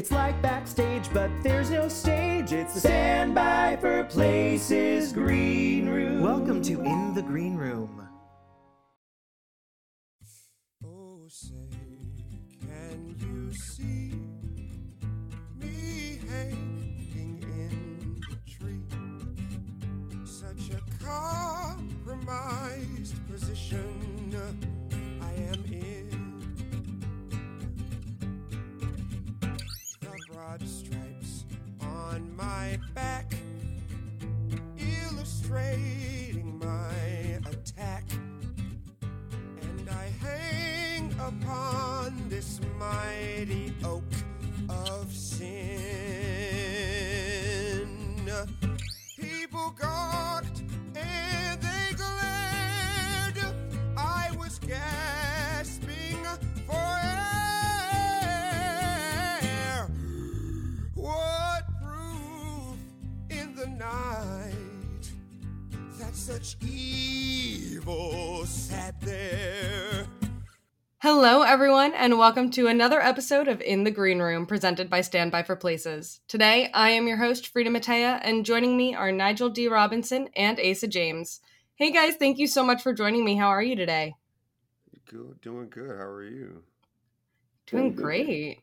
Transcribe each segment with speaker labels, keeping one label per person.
Speaker 1: It's like backstage, but there's no stage. It's the standby for places green room.
Speaker 2: Welcome to In the Green Room.
Speaker 3: Oh, say, can you see me hanging in the tree? Such a compromised position my back. Illustrating
Speaker 4: Hello, everyone, and welcome to another episode of In the Green Room presented by Standby for Places. Today, I am your host, Frida Matea, and joining me are Nygel D. Robinson and Asa James. Hey guys, thank you so much for joining me. How are you today?
Speaker 3: Good, doing good. How are you?
Speaker 4: Doing great.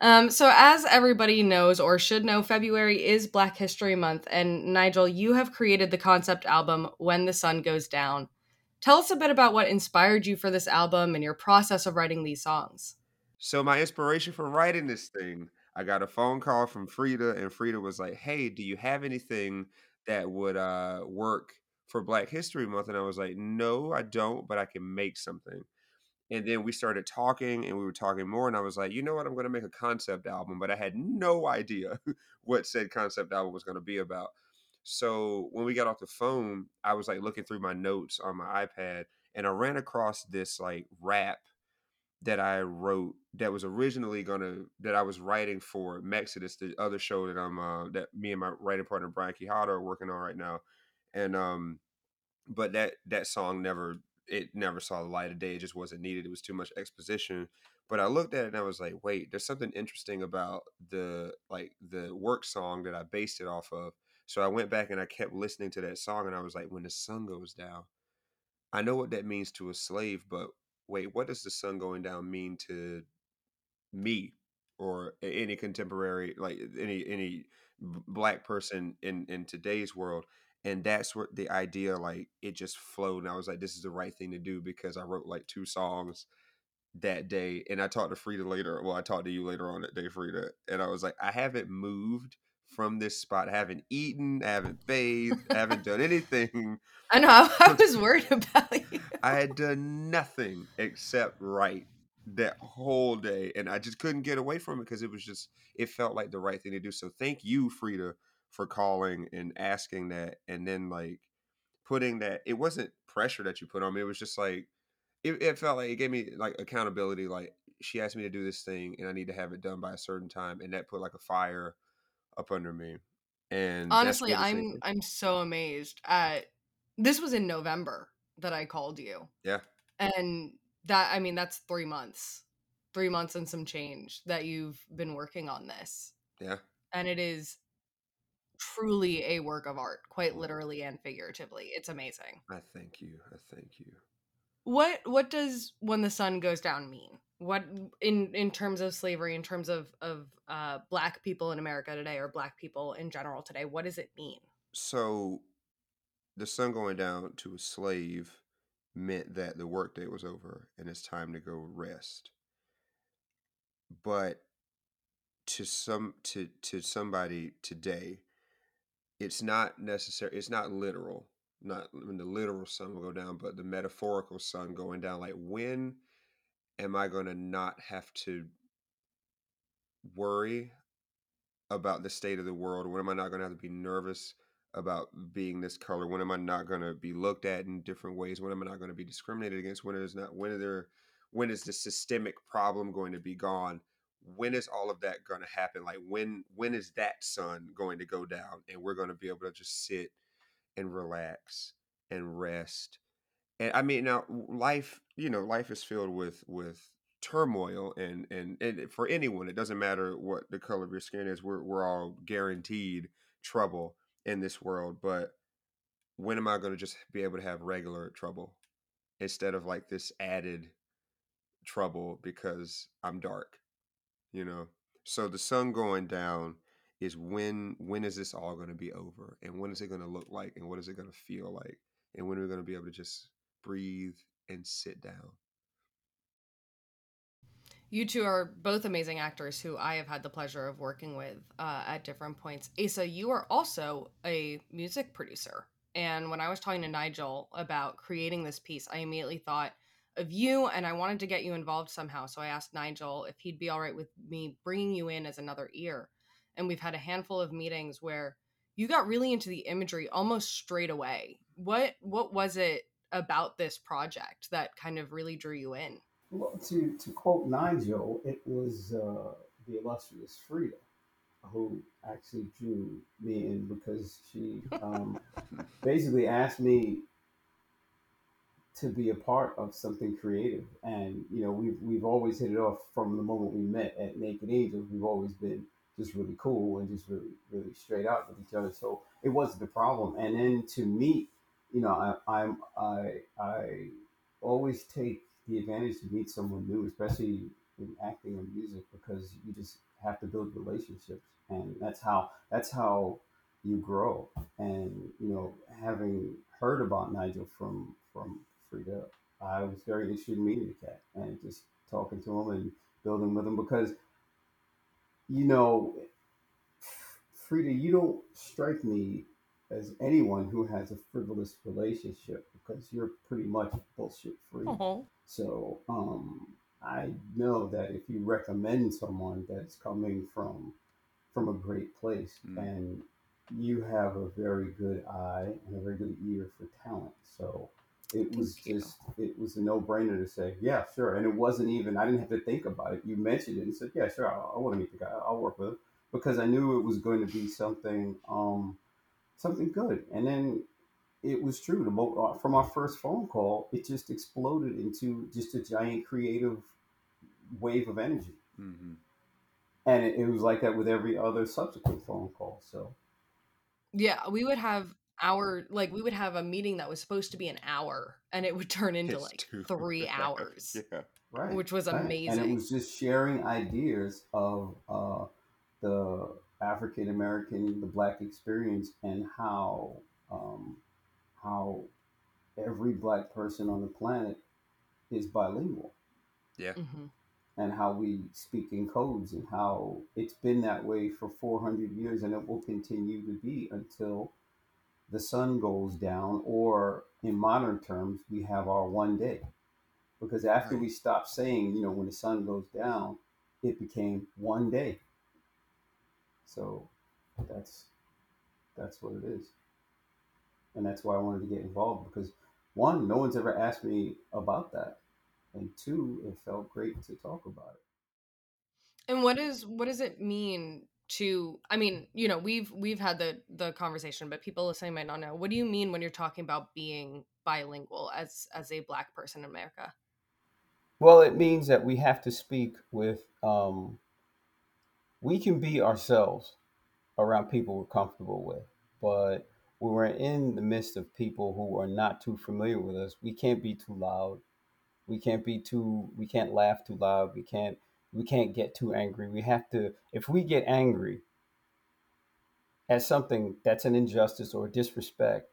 Speaker 4: Um, so, as everybody knows or should know, February is Black History Month, and Nygel, you have created the concept album When the Sun Goes Down. Tell us a bit about what inspired you for this album and your process of writing these songs.
Speaker 3: So my inspiration for writing this thing, I got a phone call from Frida, and Frida was like, "Hey, do you have anything that would uh, work for Black History Month?" And I was like, "No, I don't, but I can make something." And then we started talking, and we were talking more, and I was like, "You know what? I'm going to make a concept album," but I had no idea what said concept album was going to be about. So when we got off the phone, I was like looking through my notes on my iPad, and I ran across this like rap that I wrote that was originally gonna that I was writing for Mexodus, the other show that I'm uh, that me and my writing partner Brian Quijada are working on right now, and um, but that that song never it never saw the light of day. It just wasn't needed. It was too much exposition. But I looked at it and I was like, wait, there's something interesting about the like the work song that I based it off of. So I went back and I kept listening to that song and I was like, when the sun goes down, I know what that means to a slave, but wait, what does the sun going down mean to me or any contemporary like any any black person in in today's world? And that's what the idea like it just flowed and I was like, this is the right thing to do because I wrote like two songs that day and I talked to Frida later. Well, I talked to you later on that day, Frida, and I was like, I haven't moved from this spot. I haven't eaten, I haven't bathed, I haven't done anything.
Speaker 4: I know, I, I was worried about you.
Speaker 3: I had done nothing except write that whole day, and I just couldn't get away from it because it was just it felt like the right thing to do. So thank you, Frida, for calling and asking that, and then like putting that. It wasn't pressure that you put on me. It was just like it, it felt like it gave me like accountability. Like she asked me to do this thing, and I need to have it done by a certain time, and that put like a fire up under me. And
Speaker 4: Honestly, I'm I'm so amazed at this was in November that I called you.
Speaker 3: yeah,
Speaker 4: And that I mean that's 3 months. 3 months and some change that you've been working on this.
Speaker 3: yeah.
Speaker 4: And it is truly a work of art, quite literally and figuratively. It's amazing.
Speaker 3: I thank you. I thank you.
Speaker 4: What what does when the sun goes down mean? What in in terms of slavery, in terms of of uh, black people in America today, or black people in general today? What does it mean?
Speaker 3: So the sun going down to a slave meant that the workday was over and it's time to go rest. But to some to to somebody today, it's not necessary. It's not literal. Not when the literal sun will go down, but the metaphorical sun going down. Like when am I going to not have to worry about the state of the world? When am I not going to have to be nervous about being this color? When am I not going to be looked at in different ways? When am I not going to be discriminated against? When is not? When are there? When is the systemic problem going to be gone? When is all of that going to happen? Like when? When is that sun going to go down, and we're going to be able to just sit and relax and rest? And I mean, now life, you know, life is filled with with turmoil and, and and for anyone it doesn't matter what the color of your skin is we're, we're all guaranteed trouble in this world but when am i going to just be able to have regular trouble instead of like this added trouble because i'm dark you know? So the sun going down is when when is this all going to be over and when is it going to look like and what is it going to feel like and when are we going to be able to just breathe and sit down
Speaker 4: you two are both amazing actors who I have had the pleasure of working with uh, at different points. Asa, you are also a music producer. And when I was talking to Nygel about creating this piece, I immediately thought of you and I wanted to get you involved somehow. So I asked Nygel if he'd be all right with me bringing you in as another ear. And we've had a handful of meetings where you got really into the imagery almost straight away. What what was it about this project that kind of really drew you in?
Speaker 5: Well, to, to quote Nygel, it was uh, the illustrious Frida who actually drew me in because she um, basically asked me to be a part of something creative. And you know, we've we've always hit it off from the moment we met at Naked Angels. We've always been just really cool and just really really straight out with each other. So it wasn't the problem. And then to meet, you know, I, I'm I I always take the advantage to meet someone new, especially in acting and music, because you just have to build relationships, and that's how that's how you grow. And you know, having heard about Nygel from from Frida, I was very interested in meeting the cat and just talking to him and building with him because you know, Frida, you don't strike me as anyone who has a frivolous relationship because you're pretty much bullshit free.
Speaker 4: Uh-huh.
Speaker 5: So um, I know that if you recommend someone that's coming from from a great place
Speaker 3: Mm.
Speaker 5: and you have a very good eye and a very good ear for talent. So it was
Speaker 4: Thank you.
Speaker 5: just it was a no brainer to say, yeah, sure. And it wasn't even I didn't have to think about it. You mentioned it and said, yeah, sure, I, I want to meet the guy. I'll work with him because I knew it was going to be something um, something good. And then it was true. The mo- uh, from our first phone call, it just exploded into just a giant creative wave of energy,
Speaker 3: hmm
Speaker 5: and it, it was like that with every other subsequent phone call. So
Speaker 4: Yeah, we would have our like we would have a meeting that was supposed to be an hour and it would turn into
Speaker 3: It's
Speaker 4: like
Speaker 3: too-
Speaker 4: 3 hours,
Speaker 3: yeah
Speaker 5: right,
Speaker 4: which was
Speaker 5: right. and it was just sharing ideas of uh, the African American, the Black experience, and how um, how every Black person on the planet is bilingual.
Speaker 3: yeah
Speaker 4: Mhm.
Speaker 5: and how we speak in codes and how it's been that way for 400 years and it will continue to be until the sun goes down or in modern terms we have our one day because after
Speaker 3: Right.
Speaker 5: we stopped saying you know when the sun goes down it became one day so that's that's what it is and that's why i wanted to get involved because one no one's ever asked me about that and two it felt great to talk about it
Speaker 4: And what is what does it mean to I mean, you know, we've we've had the the conversation, but people listening might not know. What do you mean when you're talking about being bilingual as as a black person in America?
Speaker 5: Well, it means that we have to speak with, um, we can be ourselves around people we're comfortable with. But when we're in the midst of people who are not too familiar with us, we can't be too loud. We can't be too, we can't laugh too loud. We can't, we can't get too angry. We have to, if we get angry at something that's an injustice or disrespect,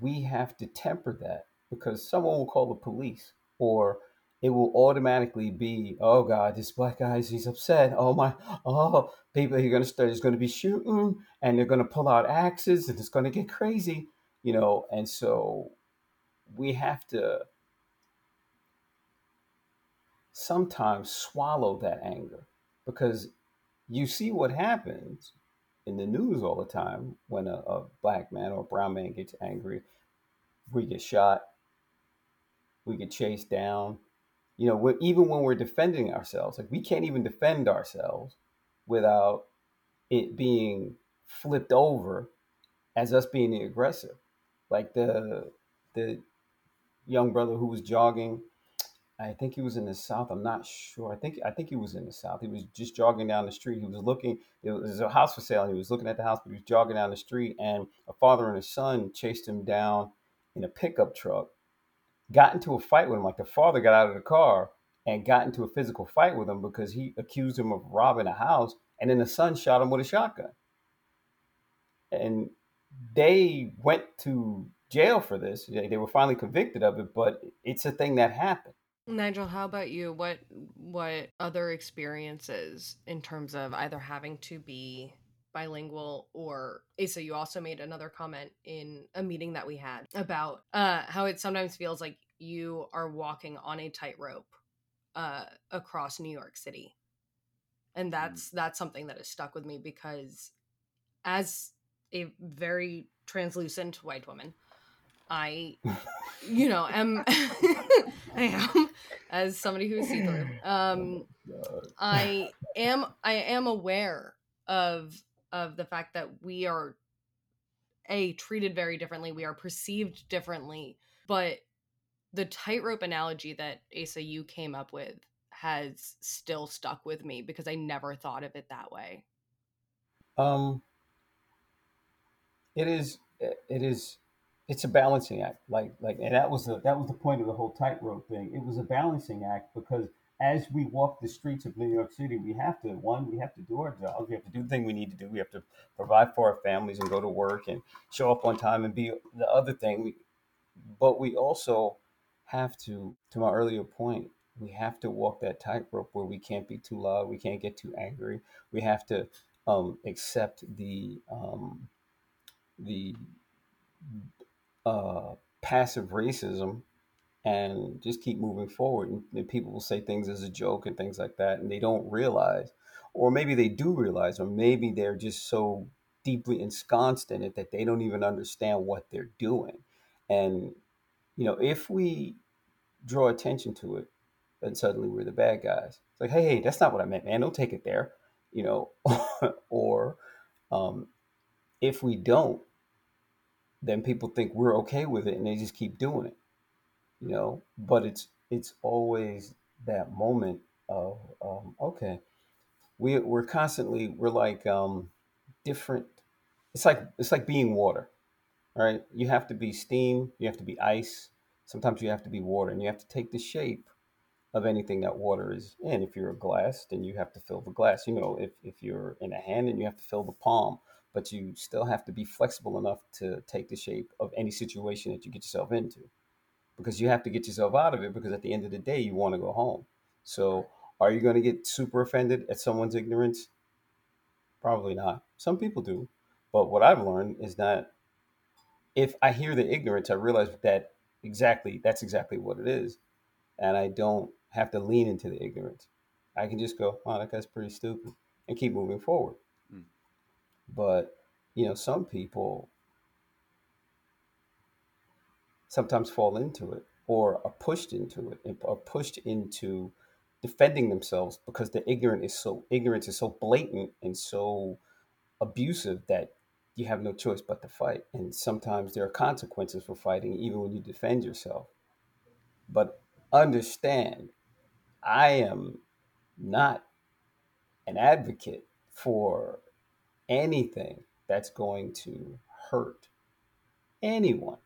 Speaker 5: we have to temper that because someone will call the police or it will automatically be, oh God, this black guy, he's upset. Oh my, oh, people are going to start, there's going to be shooting and they're going to pull out axes and it's going to get crazy, you know. And so we have to sometimes swallow that anger because you see what happens in the news all the time when a, a black man or a brown man gets angry. We get shot, we get chased down. You know, even when we're defending ourselves, like we can't even defend ourselves without it being flipped over as us being the aggressor. Like the the young brother who was jogging, I think he was in the south. I'm not sure. I think I think he was in the south. He was just jogging down the street. He was looking. There was a house for sale, and he was looking at the house. But he was jogging down the street, and a father and a son chased him down in a pickup truck. Got into a fight with him. Like the father got out of the car and got into a physical fight with him because he accused him of robbing a house, and then the son shot him with a shotgun. And they went to jail for this. They were finally convicted of it, but it's a thing that happened.
Speaker 4: Nygel, how about you? What what other experiences in terms of either having to be bilingual or Asa, you also made another comment in a meeting that we had about uh how it sometimes feels like you are walking on a tightrope uh across New York City. And that's that's something that has stuck with me because as a very translucent white woman, I, you know, am I am as somebody who's see through. Um, I am I am aware of of the fact that we are a treated very differently. We are perceived differently, but the tightrope analogy that Asa you came up with has still stuck with me because I never thought of it that way.
Speaker 5: Um, it is. It is. It's a balancing act. Like like, and that was the that was the point of the whole tightrope thing. It was a balancing act because as we walk the streets of New York City, we have to one, we have to do our jobs. We have to do the thing we need to do. We have to provide for our families and go to work and show up on time and be the other thing. We, but we also have to, to my earlier point, we have to walk that tightrope where we can't be too loud, we can't get too angry. We have to um, accept the um, the uh, passive racism and just keep moving forward. And, and people will say things as a joke and things like that, and they don't realize, or maybe they do realize, or maybe they're just so deeply ensconced in it that they don't even understand what they're doing. And you know, if we draw attention to it, and suddenly we're the bad guys. It's like, hey, hey, that's not what I meant, man. Don't take it there, you know. or um, if we don't, then people think we're okay with it, and they just keep doing it you know but it's it's always that moment of um, okay we, we're constantly we're like um, different it's like it's like being water right you have to be steam you have to be ice sometimes you have to be water and you have to take the shape of anything that water is in. If you're a glass then you have to fill the glass. You know if, if you're in a hand and you have to fill the palm but you still have to be flexible enough to take the shape of any situation that you get yourself into because you have to get yourself out of it because at the end of the day you want to go home. So are you going to get super offended at someone's ignorance? Probably not. Some people do but what i've learned is that if i hear the ignorance i realize that exactly. That's exactly what it is. And i don't have to lean into the ignorance. I can just go oh that guy's pretty stupid and keep moving forward.
Speaker 3: Mm.
Speaker 5: but you know some people sometimes fall into it or are pushed into it are pushed into defending themselves because the ignorant is so ignorance is so blatant and so abusive that you have no choice but to fight and sometimes there are consequences for fighting even when you defend yourself but understand i am not an advocate for anything that's going to hurt anyone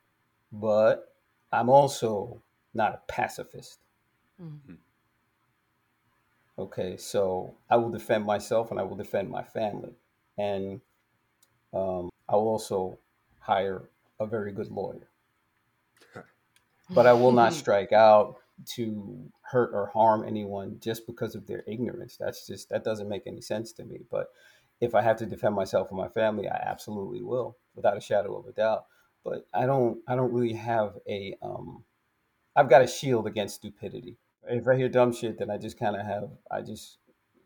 Speaker 5: but I'm also not a pacifist.
Speaker 4: Mhm.
Speaker 5: Okay, so I will defend myself and I will defend my family, and um, I will also hire a very good lawyer. But I will not strike out to hurt or harm anyone just because of their ignorance. That's just that doesn't make any sense to me. But if I have to defend myself and my family, I absolutely will, without a shadow of a doubt. But I don't I don't really have a um I've got a shield against stupidity. If I hear dumb shit, then I just kind of have I just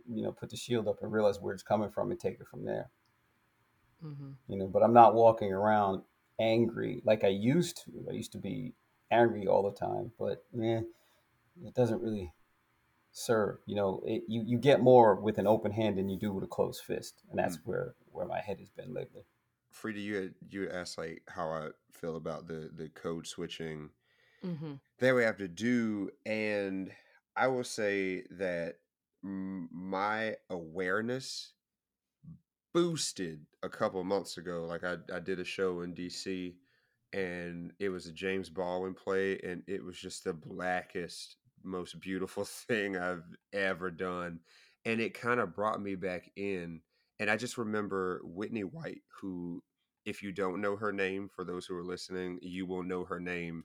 Speaker 5: you know put the shield up and realize where it's coming from and take it from there.
Speaker 4: Mhm.
Speaker 5: You know, but I'm not walking around angry like I used to. I used to be angry all the time, but eh, it doesn't really serve. You know, it, you you get more with an open hand than you do with a closed fist, and that's where where my head has been lately.
Speaker 3: Frida, you had, you had asked like how I feel about the the code switching
Speaker 4: Mm-hmm.
Speaker 3: that we have to do and i will say that my awareness boosted a couple months ago like I, I did a show in dc and it was a james baldwin play and it was just the blackest most beautiful thing i've ever done and it kind of brought me back in and i just remember whitney white who if you don't know her name for those who are listening you will know her name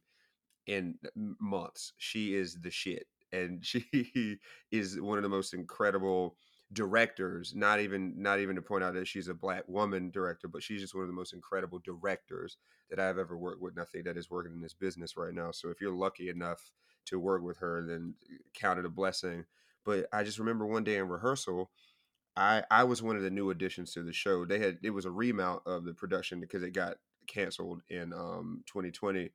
Speaker 3: in months. She is the shit. And she is one of the most incredible directors not even not even to point out that she's a black woman director but she's just one of the most incredible directors that i've ever worked with and i think that is working in this business right now. So if you're lucky enough to work with her then count it a blessing. But i just remember one day in rehearsal i i was one of the new additions to the show. They had it was a remount of the production because it got canceled in um 2020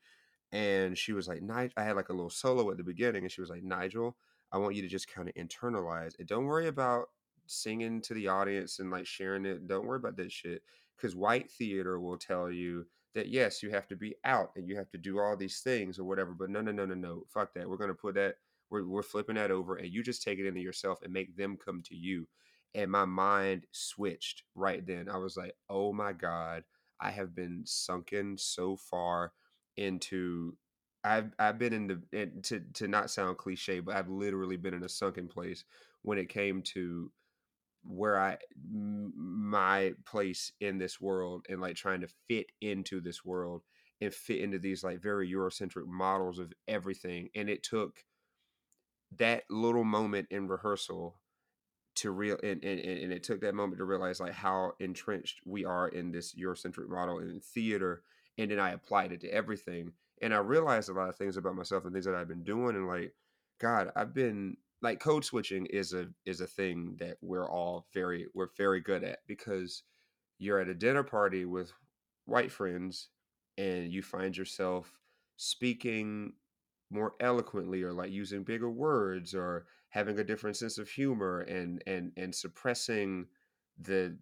Speaker 3: and she was like, I had like a little solo at the beginning, and she was like, Nygel, I want you to just kind of internalize it. Don't worry about singing to the audience and like sharing it. Don't worry about that shit. Because white theater will tell you that yes, you have to be out and you have to do all these things or whatever. But no, no, no, no, no. Fuck that. We're gonna put that, we're we're flipping that over and you just take it into yourself and make them come to you. And my mind switched right then. I was like, oh my God, I have been sunken so far into I've I've been in the to to not sound cliche, but I've literally been in a sunken place when it came to where I my place in this world and like trying to fit into this world and fit into these like very Eurocentric models of everything. And it took that little moment in rehearsal to real and, and, and it took that moment to realize like how entrenched we are in this Eurocentric model in theater. And then I applied it to everything. And I realized a lot of things about myself and things that I've been doing. And like, God, I've been like code switching is a is a thing that we're all very we're very good at because you're at a dinner party with white friends and you find yourself speaking more eloquently or like using bigger words or having a different sense of humor and and and suppressing the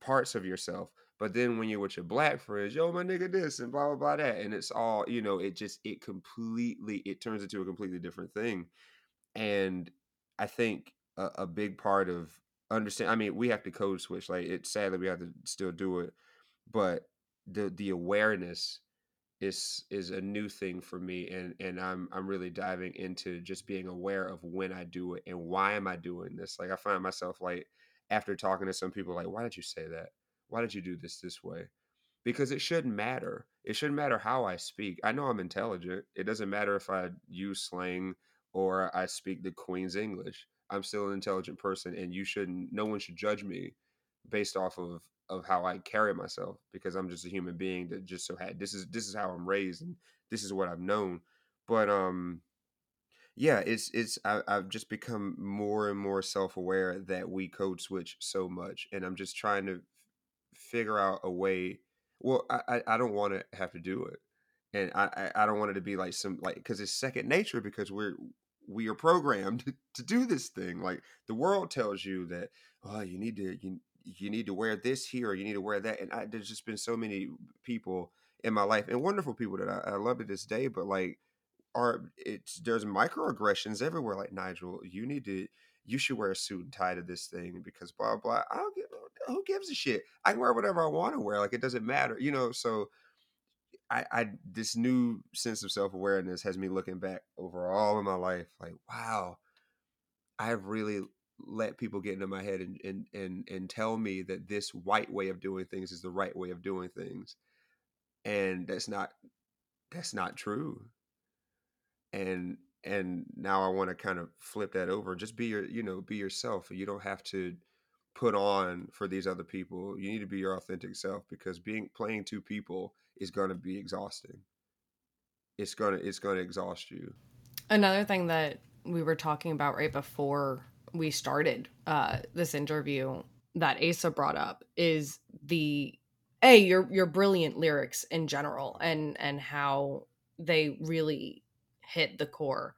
Speaker 3: parts of yourself. But then when you're with your black friends yo my nigga this and blah blah blah that and it's all you know it just it completely it turns into a completely different thing and i think a, a big part of understand i mean we have to code switch like it sadly we have to still do it but the the awareness is is a new thing for me and and I'm I'm really diving into just being aware of when I do it and why am I doing this? Like I find myself like after talking to some people like why did you say that? Why did you do this this way? Because it shouldn't matter. It shouldn't matter how I speak. I know I'm intelligent. It doesn't matter if I use slang or I speak the queen's english I'm still an intelligent person and you shouldn't no one should judge me based off of of how I carry myself because I'm just a human being that just so had this is this is how I'm raised and this is what I've known. But um yeah, it's it's I, I've just become more and more self aware that we code switch so much, and I'm just trying to figure out a way. Well, I I, don't want to have to do it, and I I don't want it to be like some like because it's second nature because we're we are programmed to do this thing. Like the world tells you that oh you need to you you need to wear this here or you need to wear that, and I, there's just been so many people in my life and wonderful people that I, I love to this day, but like are it's there's microaggressions everywhere. Like Nygel, you need to you should wear a suit and tie to this thing because blah blah. I don't give who gives a shit. I can wear whatever I want to wear. Like it doesn't matter, you know. So I, I this new sense of self awareness has me looking back over all of my life. Like wow, I've really let people get into my head and and and and tell me that this white way of doing things is the right way of doing things, and that's not that's not true and and now I want to kind of flip that over. Just be your, you know, be yourself. You don't have to put on for these other people. You need to be your authentic self because being playing two people is going to be exhausting. It's going to it's going to exhaust you.
Speaker 4: Another thing that we were talking about right before we started uh, this interview that Asa brought up is the a your your brilliant lyrics in general and and how they really hit the core.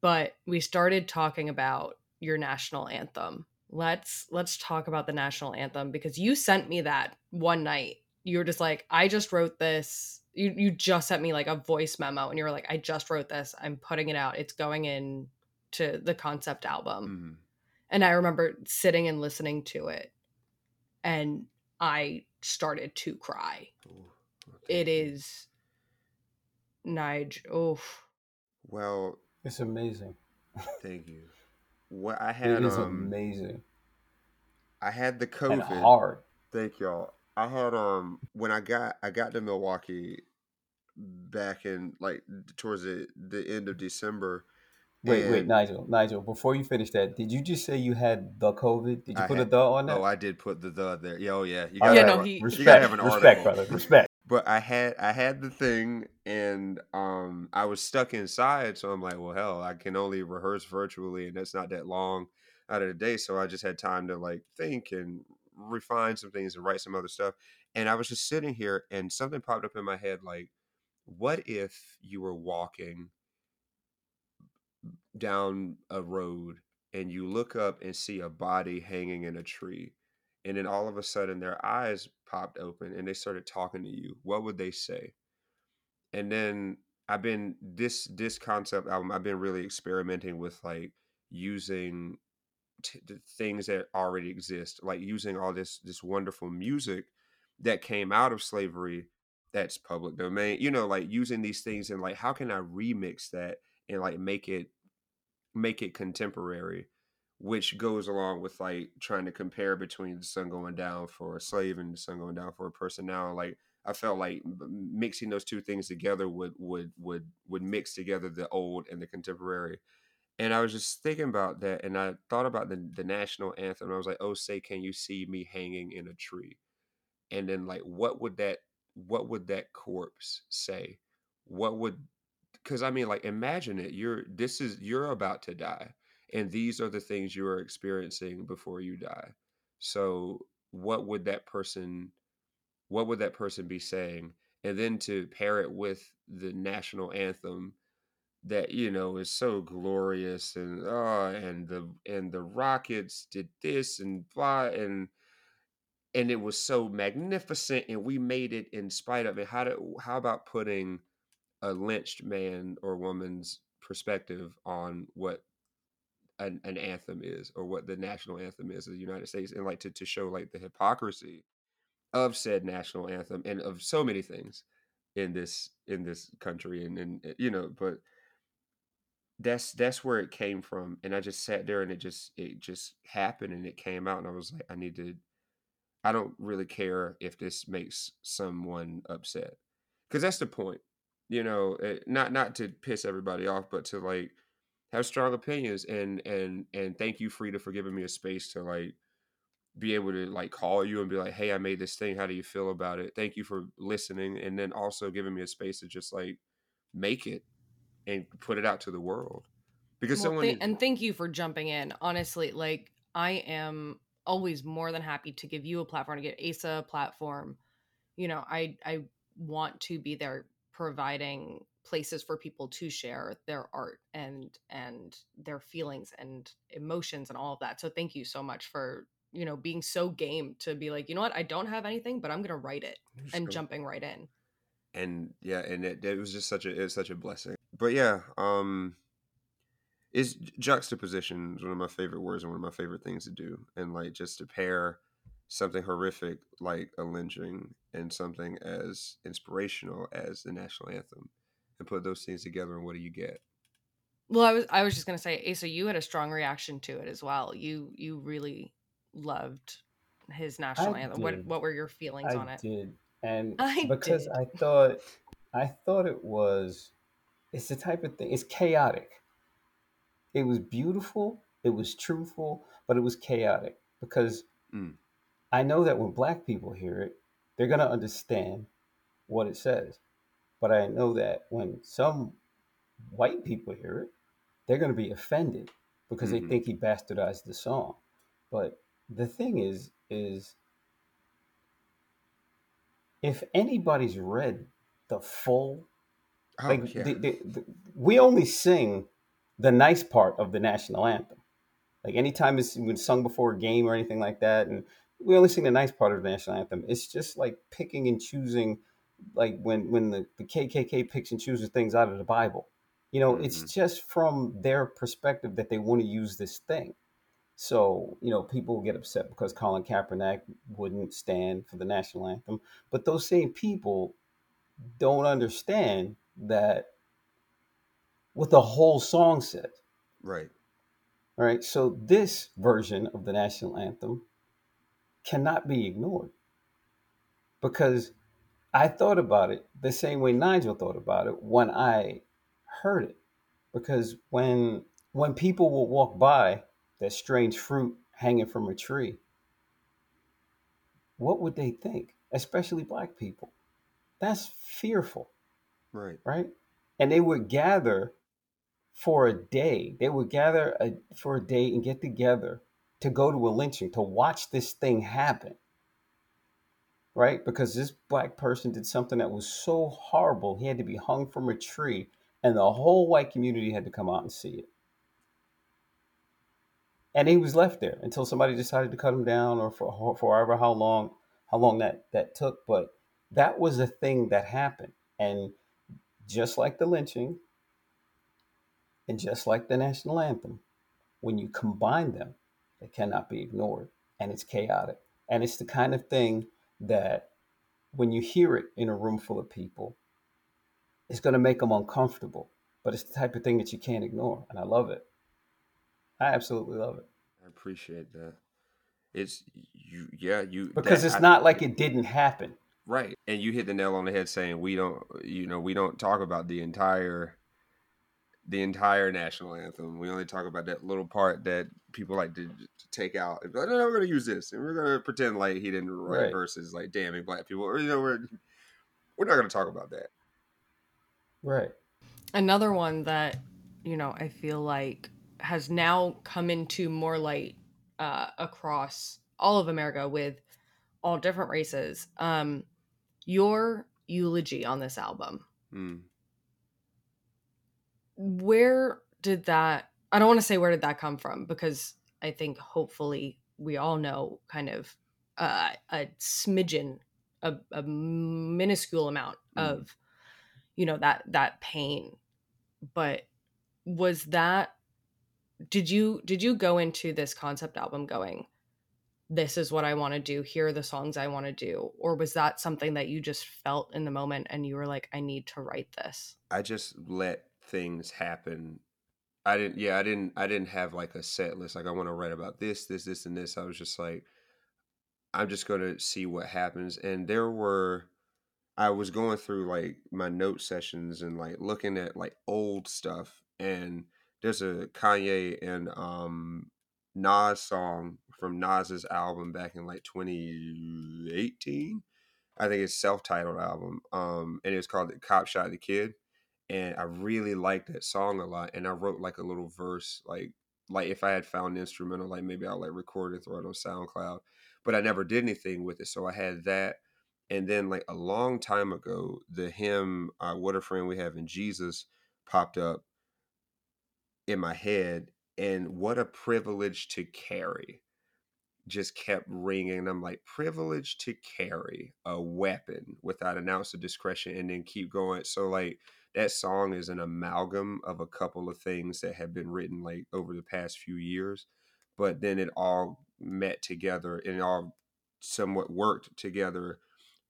Speaker 4: But we started talking about your national anthem. Let's let's talk about the national anthem because you sent me that one night. You were just like, I just wrote this you you just sent me like a voice memo and you were like I just wrote this. I'm putting it out. It's going in to the concept album.
Speaker 3: Mhm.
Speaker 4: And I remember sitting and listening to it and I started to cry.
Speaker 3: Ooh, well,
Speaker 4: It
Speaker 3: thank you.
Speaker 4: Nige. Oof.
Speaker 3: Well,
Speaker 5: It's amazing.
Speaker 3: thank you. What I had
Speaker 5: is
Speaker 3: um
Speaker 5: amazing
Speaker 3: I had the
Speaker 5: and
Speaker 3: COVID.
Speaker 5: hard.
Speaker 3: Thank y'all. I had um when I got I got to Milwaukee back in like towards the the end of December.
Speaker 5: Wait, wait, Nygel, Nygel. Before you finish that, did you just say you had the COVID? Did you
Speaker 3: I
Speaker 5: put a
Speaker 3: had
Speaker 5: the on that?
Speaker 3: oh I did put the the there. Yeah, oh yeah, you gotta
Speaker 4: Yeah,
Speaker 3: have
Speaker 4: no,
Speaker 3: a,
Speaker 4: he-
Speaker 3: you gotta have an
Speaker 5: respect,
Speaker 3: article.
Speaker 5: brother, respect.
Speaker 3: But I had I had the thing and um I was stuck inside, so I'm like, well hell, I can only rehearse virtually and that's not that long out of the day. So I just had time to like think and refine some things and write some other stuff. And I was just sitting here and something popped up in my head like, what if you were walking down a road and you look up and see a body hanging in a tree and then all of a sudden their eyes popped open and they started talking to you what would they say and then i've been this this concept album i've been really experimenting with like using t- the things that already exist like using all this this wonderful music that came out of slavery that's public domain you know like using these things and like how can i remix that and like make it make it contemporary which goes along with like trying to compare between the sun going down for a slave and the sun going down for a person now like i felt like mixing those two things together would would would would mix together the old and the contemporary and i was just thinking about that and i thought about the, the national anthem i was like oh say can you see me hanging in a tree? And then like what would that what would that corpse say? What would because i mean like imagine it you're this is you're about to die and these are the things you are experiencing before you die. So what would that person what would that person be saying? And then to pair it with the national anthem that you know is so glorious and oh and the and the rockets did this and blah and and it was so magnificent and we made it in spite of it. How do how about putting a lynched man or woman's perspective on what an, an anthem is or what the national anthem is of the united states and like to, to show like the hypocrisy of said national anthem and of so many things in this in this country and and uh, you know but that's that's where it came from and i just sat there and it just it just happened and it came out and i was like i need to i don't really care if this makes someone upset. Because that's the point you know eh, not not to piss everybody off but to like have strong opinions and and and thank you frida for giving me a space to like be able to like call you and be like hey i made this thing. How do you feel about it? Thank you for listening and then also giving me a space to just like make it and put it out to the world because
Speaker 4: Well,
Speaker 3: someone
Speaker 4: th- and thank you for jumping in. Honestly, like I am always more than happy to give you a platform to get Asa a platform. You know, I I want to be there providing places for people to share their art and and their feelings and emotions and all of that. So thank you so much for, you know, being so game to be like, you know what, I don't have anything, but I'm gonna write it and
Speaker 3: So-
Speaker 4: jumping right in.
Speaker 3: and yeah and it, it was just such a it's such a blessing but yeah um is juxtaposition is one of my favorite words and one of my favorite things to do and like just to pair something horrific like a lynching and something as inspirational as the national anthem and put those things together and what do you get
Speaker 4: Well, I was I was just gonna say, Asa, you had a strong reaction to it as well. You you really loved his national
Speaker 5: I
Speaker 4: anthem. What what were your feelings
Speaker 5: I
Speaker 4: on it?
Speaker 5: did, and
Speaker 4: I
Speaker 5: because
Speaker 4: did.
Speaker 5: I thought, I thought it was, it's the type of thing. It's chaotic. It was beautiful. It was truthful, but it was chaotic because
Speaker 3: Mm.
Speaker 5: I know that when black people hear it, they're gonna understand what it says. But I know that when some white people hear it, they're gonna be offended because
Speaker 3: Mhm.
Speaker 5: they think he bastardized the song. But the thing is, is if anybody's read the full
Speaker 3: oh
Speaker 5: like
Speaker 3: yeah
Speaker 5: the, the, the, we only sing the nice part of the national anthem like anytime it's when sung before a game or anything like that and we only sing the nice part of the national anthem it's just like picking and choosing like when when the, the KKK picks and chooses things out of the Bible. You know, it's
Speaker 3: Mhm.
Speaker 5: just from their perspective that they want to use this thing. So, you know, people get upset because Colin Kaepernick wouldn't stand for the national anthem. But those same people don't understand that what the whole song says.
Speaker 3: Right.
Speaker 5: All right. So this version of the national anthem cannot be ignored because I thought about it the same way Nygel thought about it when I heard it. Because when when people will walk by that strange fruit hanging from a tree, what would they think? Especially black people. That's fearful,
Speaker 3: Right.
Speaker 5: right? And they would gather for a day. They would gather a, for a day and get together to go to a lynching to watch this thing happen. Right? Because this black person did something that was so horrible, he had to be hung from a tree, and the whole white community had to come out and see it. And he was left there until somebody decided to cut him down, or for, for however how long how long that that took. But that was a thing that happened, and just like the lynching, and just like the national anthem, when you combine them, they cannot be ignored. And it's chaotic. And it's the kind of thing that when you hear it in a room full of people, it's going to make them uncomfortable. But it's the type of thing that you can't ignore. And I love it. I absolutely love it.
Speaker 3: I appreciate that. It's you. Yeah. You
Speaker 5: Because
Speaker 3: that-
Speaker 5: it's
Speaker 3: I-
Speaker 5: not like it didn't happen.
Speaker 3: Right. And you hit the nail on the head saying we don't you know, we don't talk about the entire the entire national anthem. We only talk about that little part that people like to, to take out. And be like, no, no, we're gonna use this and we're gonna pretend like he didn't write
Speaker 5: Right.
Speaker 3: verses like damning black people. Or you know, we're we're not gonna talk about that.
Speaker 5: Right.
Speaker 4: Another one that, you know, I feel like has now come into more light uh, across all of America with all different races. Um, your eulogy on this album,
Speaker 3: Mm.
Speaker 4: where did that? I don't want to say where did that come from because I think hopefully we all know kind of uh, a smidgen, a, a minuscule amount
Speaker 3: Mm.
Speaker 4: of, you know, that that pain. But was that? Did you did you go into this concept album going? This is what I want to do. Here are the songs I want to do. Or was that something that you just felt in the moment and you were like, I need to write this?
Speaker 3: I just let things happen. I didn't yeah, I didn't I didn't have like a set list. Like I want to write about this, this, this, and this. I was just like, I'm just gonna see what happens. And there were I was going through like my note sessions and like looking at like old stuff and there's a Kanye and um Nas song from Nas's album back in like 2018. I think it's self-titled album. Um and it's called The Cop Shot the Kid. And I really liked that song a lot. And I wrote like a little verse, like like if I had found instrumental, like maybe I'll like record it, throw it on SoundCloud. But I never did anything with it. So I had that and then like a long time ago the hymn uh, what a friend we have in jesus popped up in my head and what a privilege to carry. Just kept ringing i'm like privilege to carry a weapon without an ounce of discretion and then keep going. So like that song is an amalgam of a couple of things that have been written like over the past few years but then it all met together and it all somewhat worked together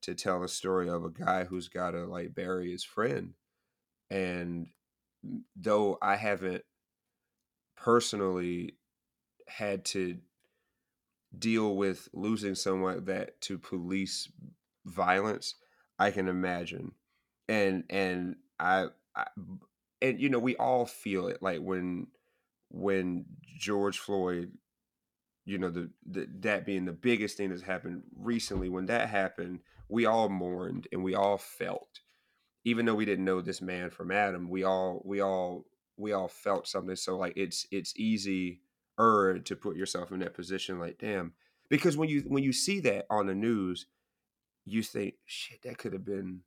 Speaker 3: to tell the story of a guy who's got to like bury his friend. And though i haven't personally had to deal with losing someone that to police violence i can imagine. And and I, I and you know we all feel it like when when george floyd you know the, the that being the biggest thing that's happened recently when that happened we all mourned and we all felt even though we didn't know this man from adam we all we all we all felt something so like it's it's easy er to put yourself in that position like damn because when you when you see that on the news you think shit that could have been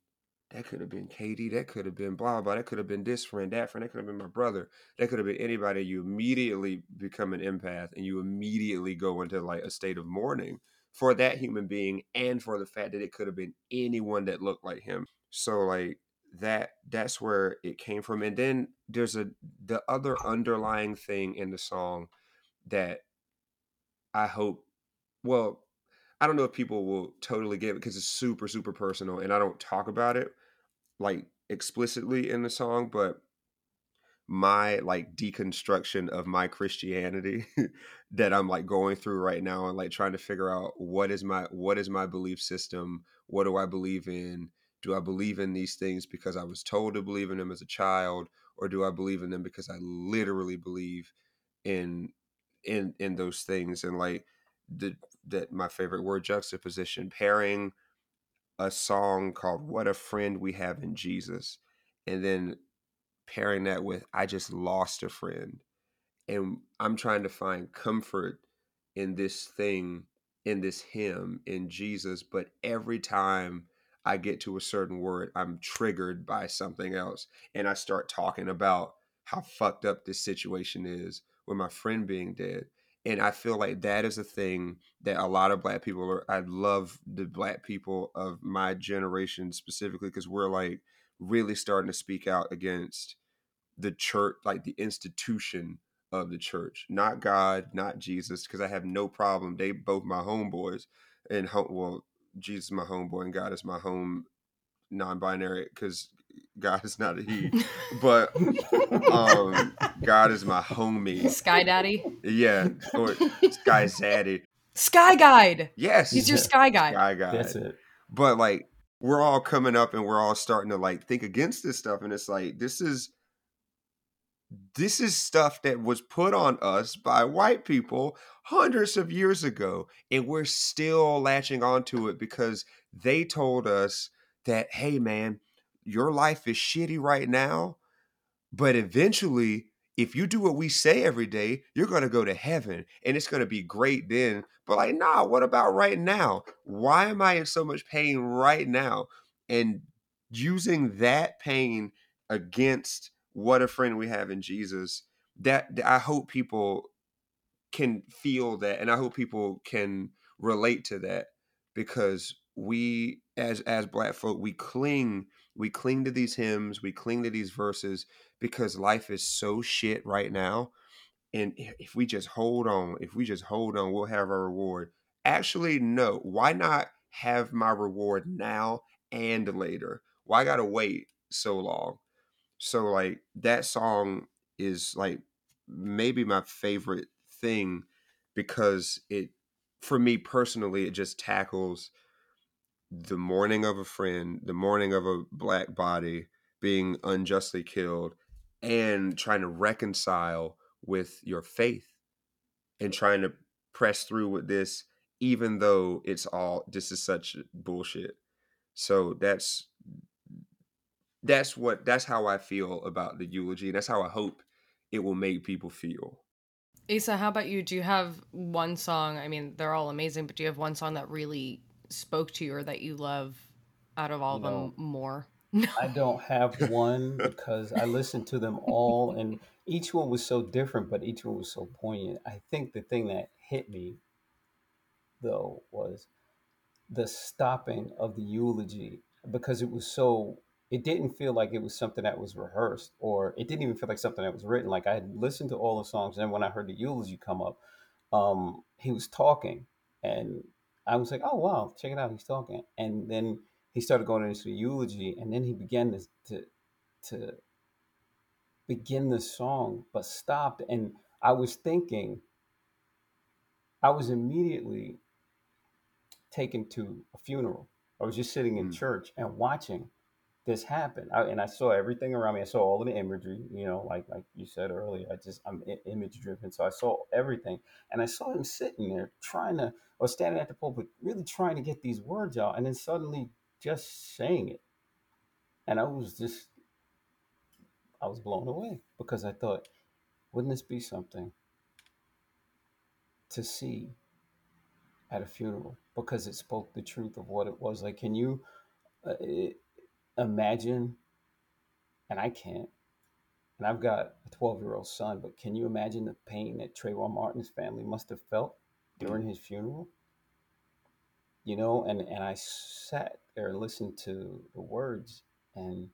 Speaker 3: that could have been Katie. That could have been blah blah. That could have been this friend, that friend. That could have been my brother. That could have been anybody. You immediately become an empath, and you immediately go into like a state of mourning for that human being and for the fact that it could have been anyone that looked like him. So like that that's where it came from and then there's a the other underlying thing in the song that I hope well I don't know if people will totally get it because it's super super personal and I don't talk about it like explicitly in the song but my like deconstruction of my Christianity that I'm like going through right now and like trying to figure out what is my what is my belief system? What do I believe in? Do I believe in these things because I was told to believe in them as a child or do I believe in them because I literally believe in in in those things? And like the that my favorite word juxtaposition pairing a song called What a Friend We Have in Jesus and then pairing that with I just lost a friend. And I'm trying to find comfort in this thing in this hymn in Jesus but every time I get to a certain word I'm triggered by something else and I start talking about how fucked up this situation is with my friend being dead and I feel like that is a thing that a lot of black people are I love the black people of my generation specifically because we're like really starting to speak out against the church, like the institution of the church, not God, not Jesus, because I have no problem. They both my homeboys, and home, well, Jesus is my homeboy, and God is my home non-binary because God is not a he, but um, God is my homie.
Speaker 4: Sky Daddy.
Speaker 3: Yeah, or Sky Zaddy.
Speaker 4: Sky Guide.
Speaker 3: Yes,
Speaker 4: He's your Sky Guide.
Speaker 3: Sky Guide.
Speaker 5: That's it.
Speaker 3: But like, we're all coming up and we're all starting to like think against this stuff, and it's like this is this is stuff that was put on us by white people hundreds of years ago and we're still latching onto it because they told us that hey man your life is shitty right now but eventually if you do what we say every day you're going to go to heaven and it's going to be great then. But like nah what about right now? Why am i in so much pain right now? And using that pain against what a friend we have in Jesus. That I hope people can feel that, and I hope people can relate to that because we, as as Black folk, we cling we cling to these hymns, we cling to these verses because life is so shit right now. And if we just hold on, if we just hold on, we'll have our reward. Actually, no. Why not have my reward now and later? Why gotta wait so long? So like that song is like maybe my favorite thing because it for me personally it just tackles the mourning of a friend, the mourning of a black body being unjustly killed and trying to reconcile with your faith and trying to press through with this even though it's all this is such bullshit. So that's that's what that's how I feel about the eulogy. That's how I hope it will make people feel.
Speaker 4: Asa, how about you? Do you have one song? I mean, they're all amazing, but do you have one song that really spoke to you or that you love out of all
Speaker 5: No.
Speaker 4: of them more?
Speaker 5: I don't have one because I listened to them all, and each one was so different, but each one was so poignant. I think the thing that hit me, though, was the stopping of the eulogy because it was so. It didn't feel like it was something that was rehearsed, or it didn't even feel like something that was written. Like I had listened to all the songs, and then when I heard the eulogy come up, um, he was talking, and I was like, "Oh wow, check it out, he's talking." And then he started going into the eulogy, and then he began to to, to begin the song, but stopped. And I was thinking, I was immediately taken to a funeral. I was just sitting in
Speaker 3: Mm.
Speaker 5: church and watching this happen, I, and I saw everything around me. I saw all of the imagery, you know, like like you said earlier. I just I'm i- image driven, so I saw everything, and I saw him sitting there trying to, or standing at the pulpit, really trying to get these words out, and then suddenly just saying it, and I was just I was blown away because I thought, wouldn't this be something to see at a funeral because it spoke the truth of what it was like? Can you uh, i- imagine? And I can't. And I've got a 12 year old son, but can you imagine the pain that Trayvon Martin's family must have felt during his funeral? you know, and and I sat there and listened to the words, and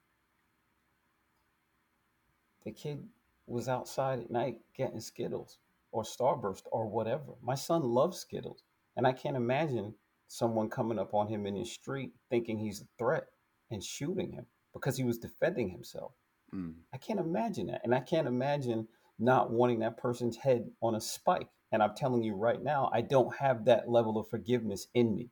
Speaker 5: the kid was outside at night getting Skittles or Starburst or whatever. My son loves Skittles, and I can't imagine someone coming up on him in the street thinking he's a threat and shooting him because he was defending himself.
Speaker 3: Mm.
Speaker 5: I can't imagine that. And I can't imagine not wanting that person's head on a spike. And I'm telling you right now, I don't have that level of forgiveness in me.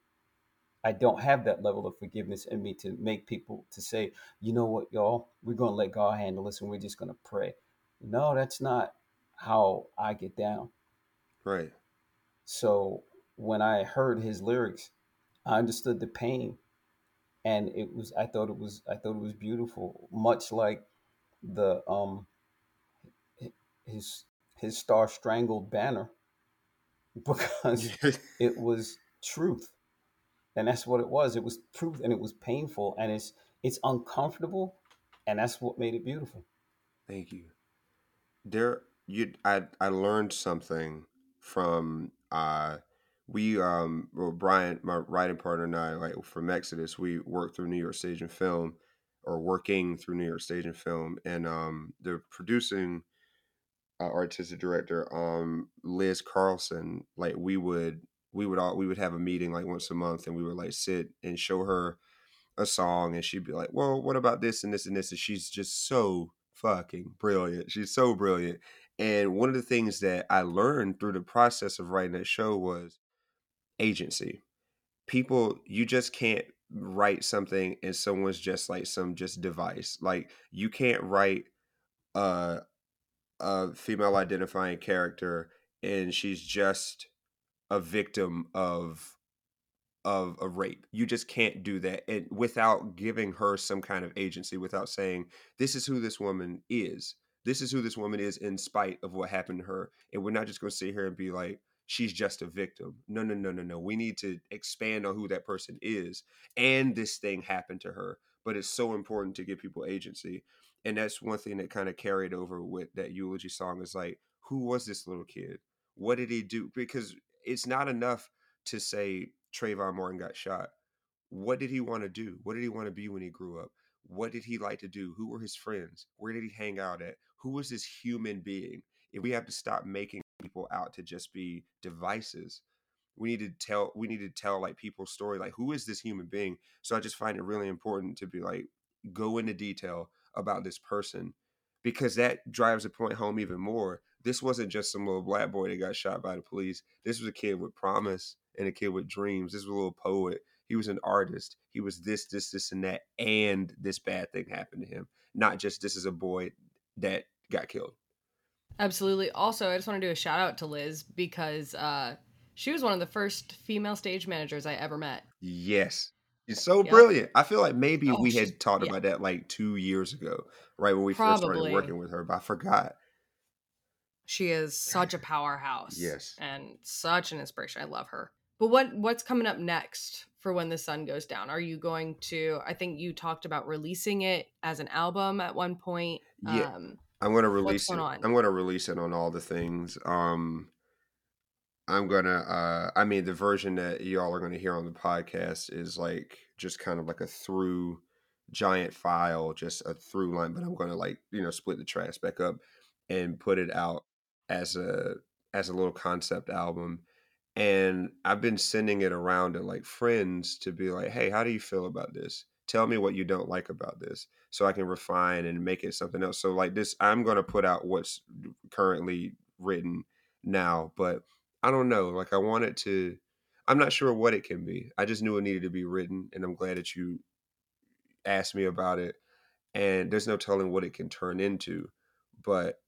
Speaker 5: I don't have that level of forgiveness in me to make people to say, you know what, y'all, we're going to let God handle this and we're just going to pray. No, that's not how I get down.
Speaker 3: Right.
Speaker 5: So when I heard his lyrics, I understood the pain and it was I thought it was I thought it was beautiful, much like the um his his star strangled banner because it was truth. And that's what it was. It was truth and it was painful and it's it's uncomfortable and that's what made it beautiful.
Speaker 3: Thank you. There, you, I, I learned something from uh, we um, well, Brian, my writing partner and I, like from Exodus, we worked through New York Stage and Film, or working through New York Stage and Film, and um, the producing uh, artistic director, um, Liz Carlson, like we would we would all we would have a meeting like once a month, and we would like sit and show her a song, and she'd be like, "Well, what about this and this and this?" And she's just so fucking brilliant. She's so brilliant. And one of the things that I learned through the process of writing that show was agency. People, you just can't write something and someone's just like some just device. Like you can't write a a female identifying character and she's just a victim of of a rape. You just can't do that and without giving her some kind of agency, without saying, this is who this woman is. This is who this woman is in spite of what happened to her. And we're not just going to sit here and be like, she's just a victim. No, no, no, no, no. We need to expand on who that person is. And this thing happened to her. But it's so important to give people agency. And that's one thing that kind of carried over with that eulogy song is like, who was this little kid? What did he do? Because it's not enough to say Trayvon Martin got shot. What did he want to do? What did he want to be when he grew up? What did he like to do? Who were his friends? Where did he hang out at? Who was this human being? If we have to stop making people out to just be devices, we need to tell we need to tell like people's story like who is this human being? So i just find it really important to be like go into detail about this person because that drives the point home even more. This wasn't just some little black boy that got shot by the police. This was a kid with promise and a kid with dreams. This was a little poet. He was an artist. He was this this this and that and this bad thing happened to him. Not just this is a boy that got killed
Speaker 4: Absolutely. Also, I just want to do a shout out to Liz because uh, she was one of the first female stage managers I ever met.
Speaker 3: Yes. She's so
Speaker 4: Yep.
Speaker 3: brilliant. I feel like maybe
Speaker 4: Oh,
Speaker 3: we had talked
Speaker 4: yeah.
Speaker 3: about that like two years ago, right when we first started working with her, but I forgot.
Speaker 4: She is such a powerhouse.
Speaker 3: Yes.
Speaker 4: And such an inspiration. I love her. But what what's coming up next for when the sun goes down? Are you going to I think you talked about releasing it as an album at one point.
Speaker 3: Yeah.
Speaker 4: Um
Speaker 3: I'm gonna release it.
Speaker 4: going on?
Speaker 3: I'm gonna release it on all the things. Um I'm gonna uh I mean the version that y'all are gonna hear on the podcast is like just kind of like a through giant file, just a through line, but I'm gonna like, you know, split the tracks back up and put it out as a as a little concept album. And I've been sending it around to like friends to be like, hey, how do you feel about this? Tell me what you don't like about this so I can refine and make it something else. So like this, I'm gonna put out what's currently written now, but I don't know. Like I want it to I'm not sure what it can be. I just knew it needed to be written, and I'm glad that you asked me about it. And there's no telling what it can turn into, but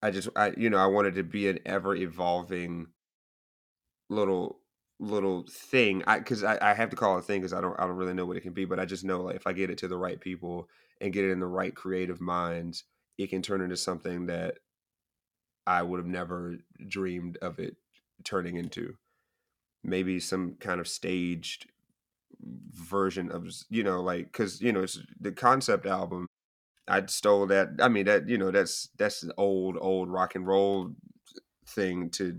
Speaker 3: I just I you know I wanted to be an ever evolving little little thing. I because I, I have to call it a thing because I don't I don't really know what it can be, but I just know like if I get it to the right people and get it in the right creative minds, it can turn into something that I would have never dreamed of it turning into. Maybe some kind of staged version of you know like because you know it's the concept album i stole that i mean that you know that's that's an old old rock and roll thing to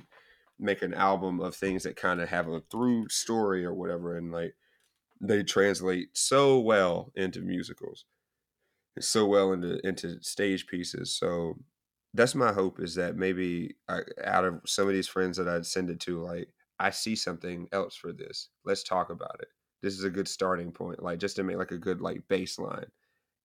Speaker 3: make an album of things that kind of have a through story or whatever, and like they translate so well into musicals, so well into into stage pieces. So that's my hope is that maybe I, out of some of these friends that I'd send it to, like I see something else for this. Let's talk about it. This is a good starting point, like just to make like a good like baseline,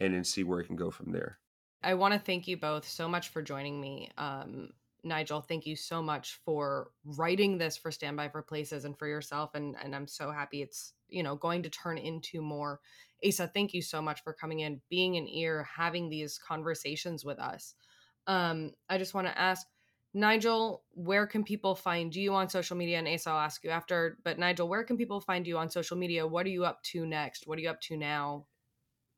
Speaker 3: and then see where it can go from there.
Speaker 4: I want to thank you both so much for joining me. Um, Nygel, thank you so much for writing this for Standby for Places and for yourself. And and I'm so happy it's you know going to turn into more. Asa, thank you so much for coming in, being an ear, having these conversations with us. Um, I just want to ask Nygel, where can people find you on social media? And Asa, I'll ask you after. But Nygel, where can people find you on social media? What are you up to next? What are you up to now?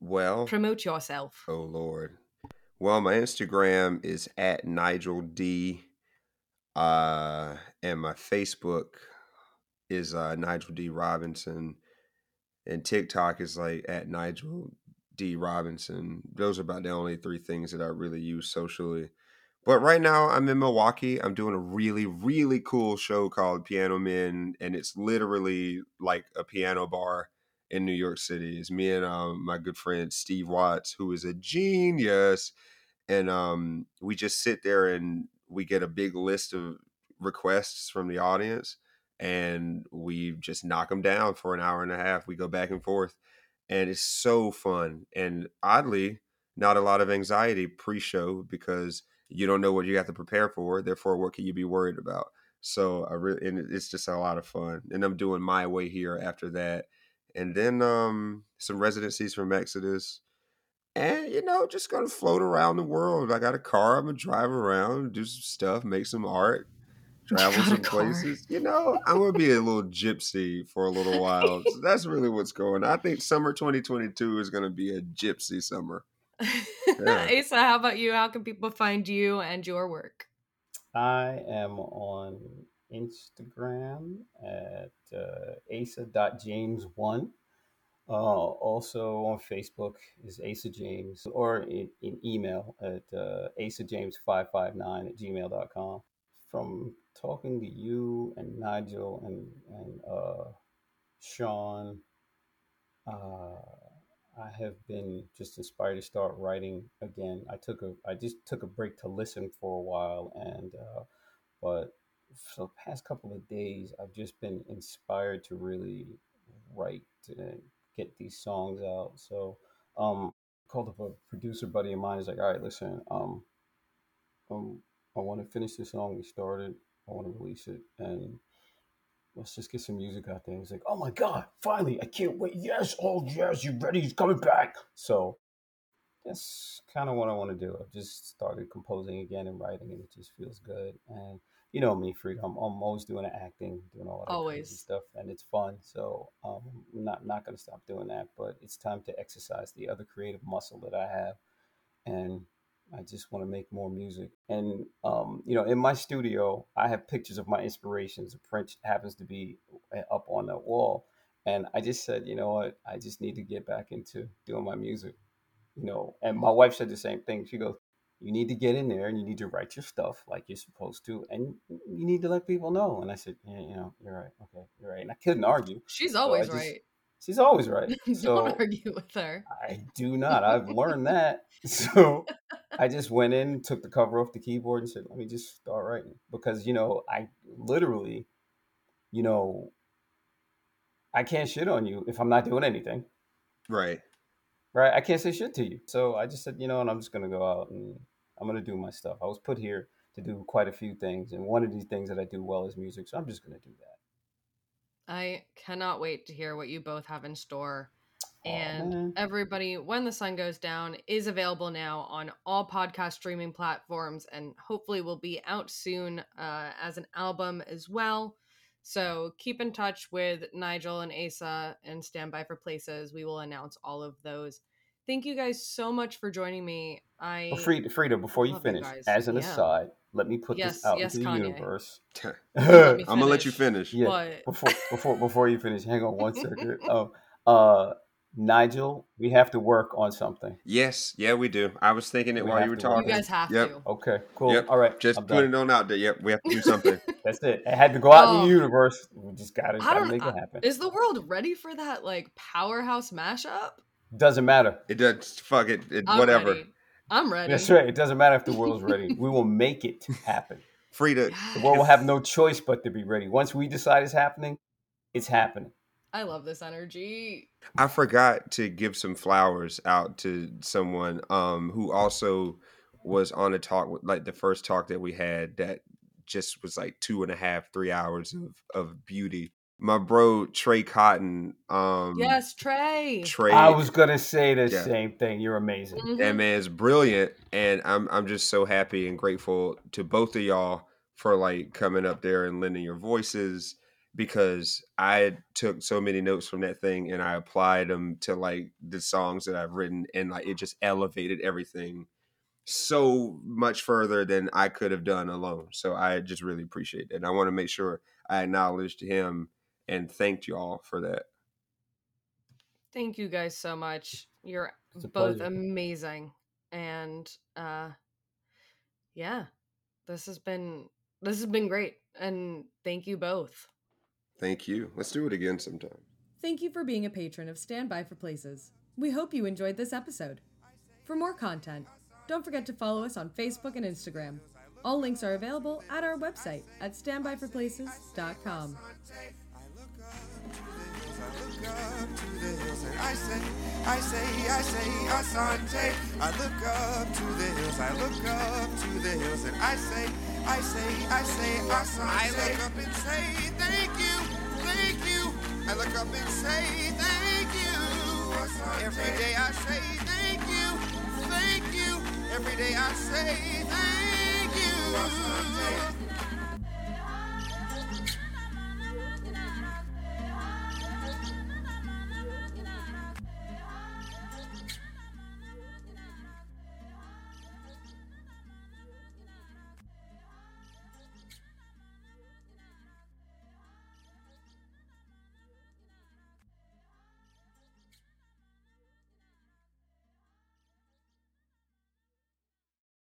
Speaker 3: Well,
Speaker 4: Promote yourself.
Speaker 3: oh Lord. Well, my Instagram is at Nygel D, uh, and my Facebook is uh, Nygel D Robinson, and TikTok is like at Nygel D Robinson. Those are about the only three things that I really use socially. But right now I'm in Milwaukee. I'm doing a really, really cool show called Piano Men, and it's literally like a piano bar in New York City. It's me and um, my good friend Steve Watts, who is a genius. And um, we just sit there and we get a big list of requests from the audience and we just knock them down for an hour and a half. We go back and forth and it's so fun. And oddly, not a lot of anxiety pre show because you don't know what you have to prepare for. Therefore, what can you be worried about? So I really, and it's just a lot of fun. And I'm doing my way here after that. And then um, some residencies from Exodus. And, you know, just gonna float around the world. I got a car, I'm gonna drive around, do some stuff, make some art, travel some
Speaker 4: car.
Speaker 3: places. You know, I'm gonna be a little gypsy for a little while. So that's really what's going on. I think summer 2022 is gonna be a gypsy summer. Yeah.
Speaker 4: Asa, how about you? How can people find you and your work?
Speaker 5: I am on Instagram at uh, asa.james1. Uh, also on Facebook is Asa James or in, in email at uh, asajames559 at gmail.com. From talking to you and Nygel and, and uh, Sean, uh, I have been just inspired to start writing again. I took a I just took a break to listen for a while, and uh, but for the past couple of days, I've just been inspired to really write and get these songs out. So, um, called up a producer buddy of mine. He's like, "All right, listen, um, um, I want to finish the song we started. I want to release it, and let's just get some music out there. He's like, oh my God, finally, I can't wait. Yes, oh yes, you ready? He's coming back. So that's kind of what I want to do. I've just started composing again and writing, and it just feels good. And you know me, Frida, I'm, I'm always doing acting, doing all that crazy stuff, and it's fun. So um, I'm not, not going to stop doing that, but it's time to exercise the other creative muscle that I have. And I just want to make more music. And, um, you know, in my studio, I have pictures of my inspirations. A print happens to be uh, up on the wall. And I just said, you know what? I just need to get back into doing my music, you know. And my wife said the same thing. She goes, you need to get in there and you need to write your stuff like you're supposed to. And you need to let people know. And I said, yeah, you know, you're right. Okay, you're right. And I couldn't argue.
Speaker 4: She's
Speaker 5: I
Speaker 4: always
Speaker 5: just-
Speaker 4: right.
Speaker 5: She's always right. So
Speaker 4: Don't argue with her.
Speaker 5: I do not. I've learned that. So I just went in, took the cover off the keyboard, and said, "Let me just start writing." Because you know, I literally, you know, I can't shit on you if I'm not doing anything,
Speaker 3: Right.
Speaker 5: right? I can't say shit to you. So I just said, you know, and I'm just gonna go out and I'm gonna do my stuff. I was put here to do quite a few things, and one of these things that I do well is music. So I'm just gonna do that.
Speaker 4: I cannot wait to hear what you both have in store. And everybody, When the Sun Goes Down is available now on all podcast streaming platforms and hopefully will be out soon uh, as an album as well. So keep in touch with Nygel and Asa and stand by for places. We will announce all of those. Thank you guys so much for joining me. I
Speaker 5: Well, Frida, Frida, before you
Speaker 4: Love you
Speaker 5: finish, as an
Speaker 4: Yeah.
Speaker 5: aside, let me put
Speaker 4: Yes,
Speaker 5: this out
Speaker 4: yes,
Speaker 5: into the
Speaker 4: Kanye.
Speaker 5: universe.
Speaker 3: I'm gonna let you
Speaker 4: finish.
Speaker 3: finish.
Speaker 5: Yeah.
Speaker 4: What?
Speaker 5: before before before you finish, hang on one second. Um, uh, Nygel, we have to work on something.
Speaker 3: Yes, yeah, we do. I was thinking it
Speaker 5: We
Speaker 3: while you were
Speaker 5: to work.
Speaker 4: You
Speaker 3: talking.
Speaker 4: guys have
Speaker 3: Yep.
Speaker 4: to.
Speaker 5: Okay, cool.
Speaker 3: Yep.
Speaker 5: All right,
Speaker 3: Just
Speaker 5: I'm
Speaker 3: putting it on out there. Yep, we have to do something.
Speaker 5: That's it. It had to go out in
Speaker 4: Oh.
Speaker 5: the universe. We just got to
Speaker 4: I don't
Speaker 5: make it happen.
Speaker 4: Is the world ready for that like powerhouse mashup?
Speaker 5: Doesn't matter.
Speaker 3: it does. Fuck it. it
Speaker 4: I'm
Speaker 3: whatever.
Speaker 4: ready. I'm ready.
Speaker 5: That's right. It doesn't matter if the world's ready. We will make it happen.
Speaker 3: Frida,
Speaker 5: The world will have no choice but to be ready. Once we decide it's happening, it's happening.
Speaker 4: I love this energy.
Speaker 3: I forgot to give some flowers out to someone um who also was on a talk with like the first talk that we had that just was like two and a half, three hours of, of beauty. My bro Trey Cotton, um
Speaker 4: yes, Trey.
Speaker 3: Trey
Speaker 5: I was gonna say the
Speaker 3: Yeah.
Speaker 5: same thing. You're amazing.
Speaker 4: Mhm.
Speaker 3: that man's brilliant and I'm I'm just so happy and grateful to both of y'all for like coming up there and lending your voices because I took so many notes from that thing and I applied them to like the songs that I've written and like it just elevated everything so much further than I could have done alone. So I just really appreciate it. And I want to make sure I acknowledged him and thanked y'all for that.
Speaker 4: Thank you guys so much. You're both
Speaker 5: pleasure.
Speaker 4: amazing. And uh yeah, this has been this has been great. And thank you both.
Speaker 3: Thank you. Let's do it again sometime.
Speaker 6: Thank you for being a patron of Standby for Places. We hope you enjoyed this episode. For more content, don't forget to follow us on Facebook and Instagram. All links are available at our website at standbyforplaces.com.
Speaker 7: I look up to the hills and I say, I say, I say, Asante. I look up to the hills, I look up to the hills, and I say, I say, I say, Asante. I look up and say, thank you, thank you. I look up and say, thank you. Every day I say, thank you, thank you. Every day I say, thank you.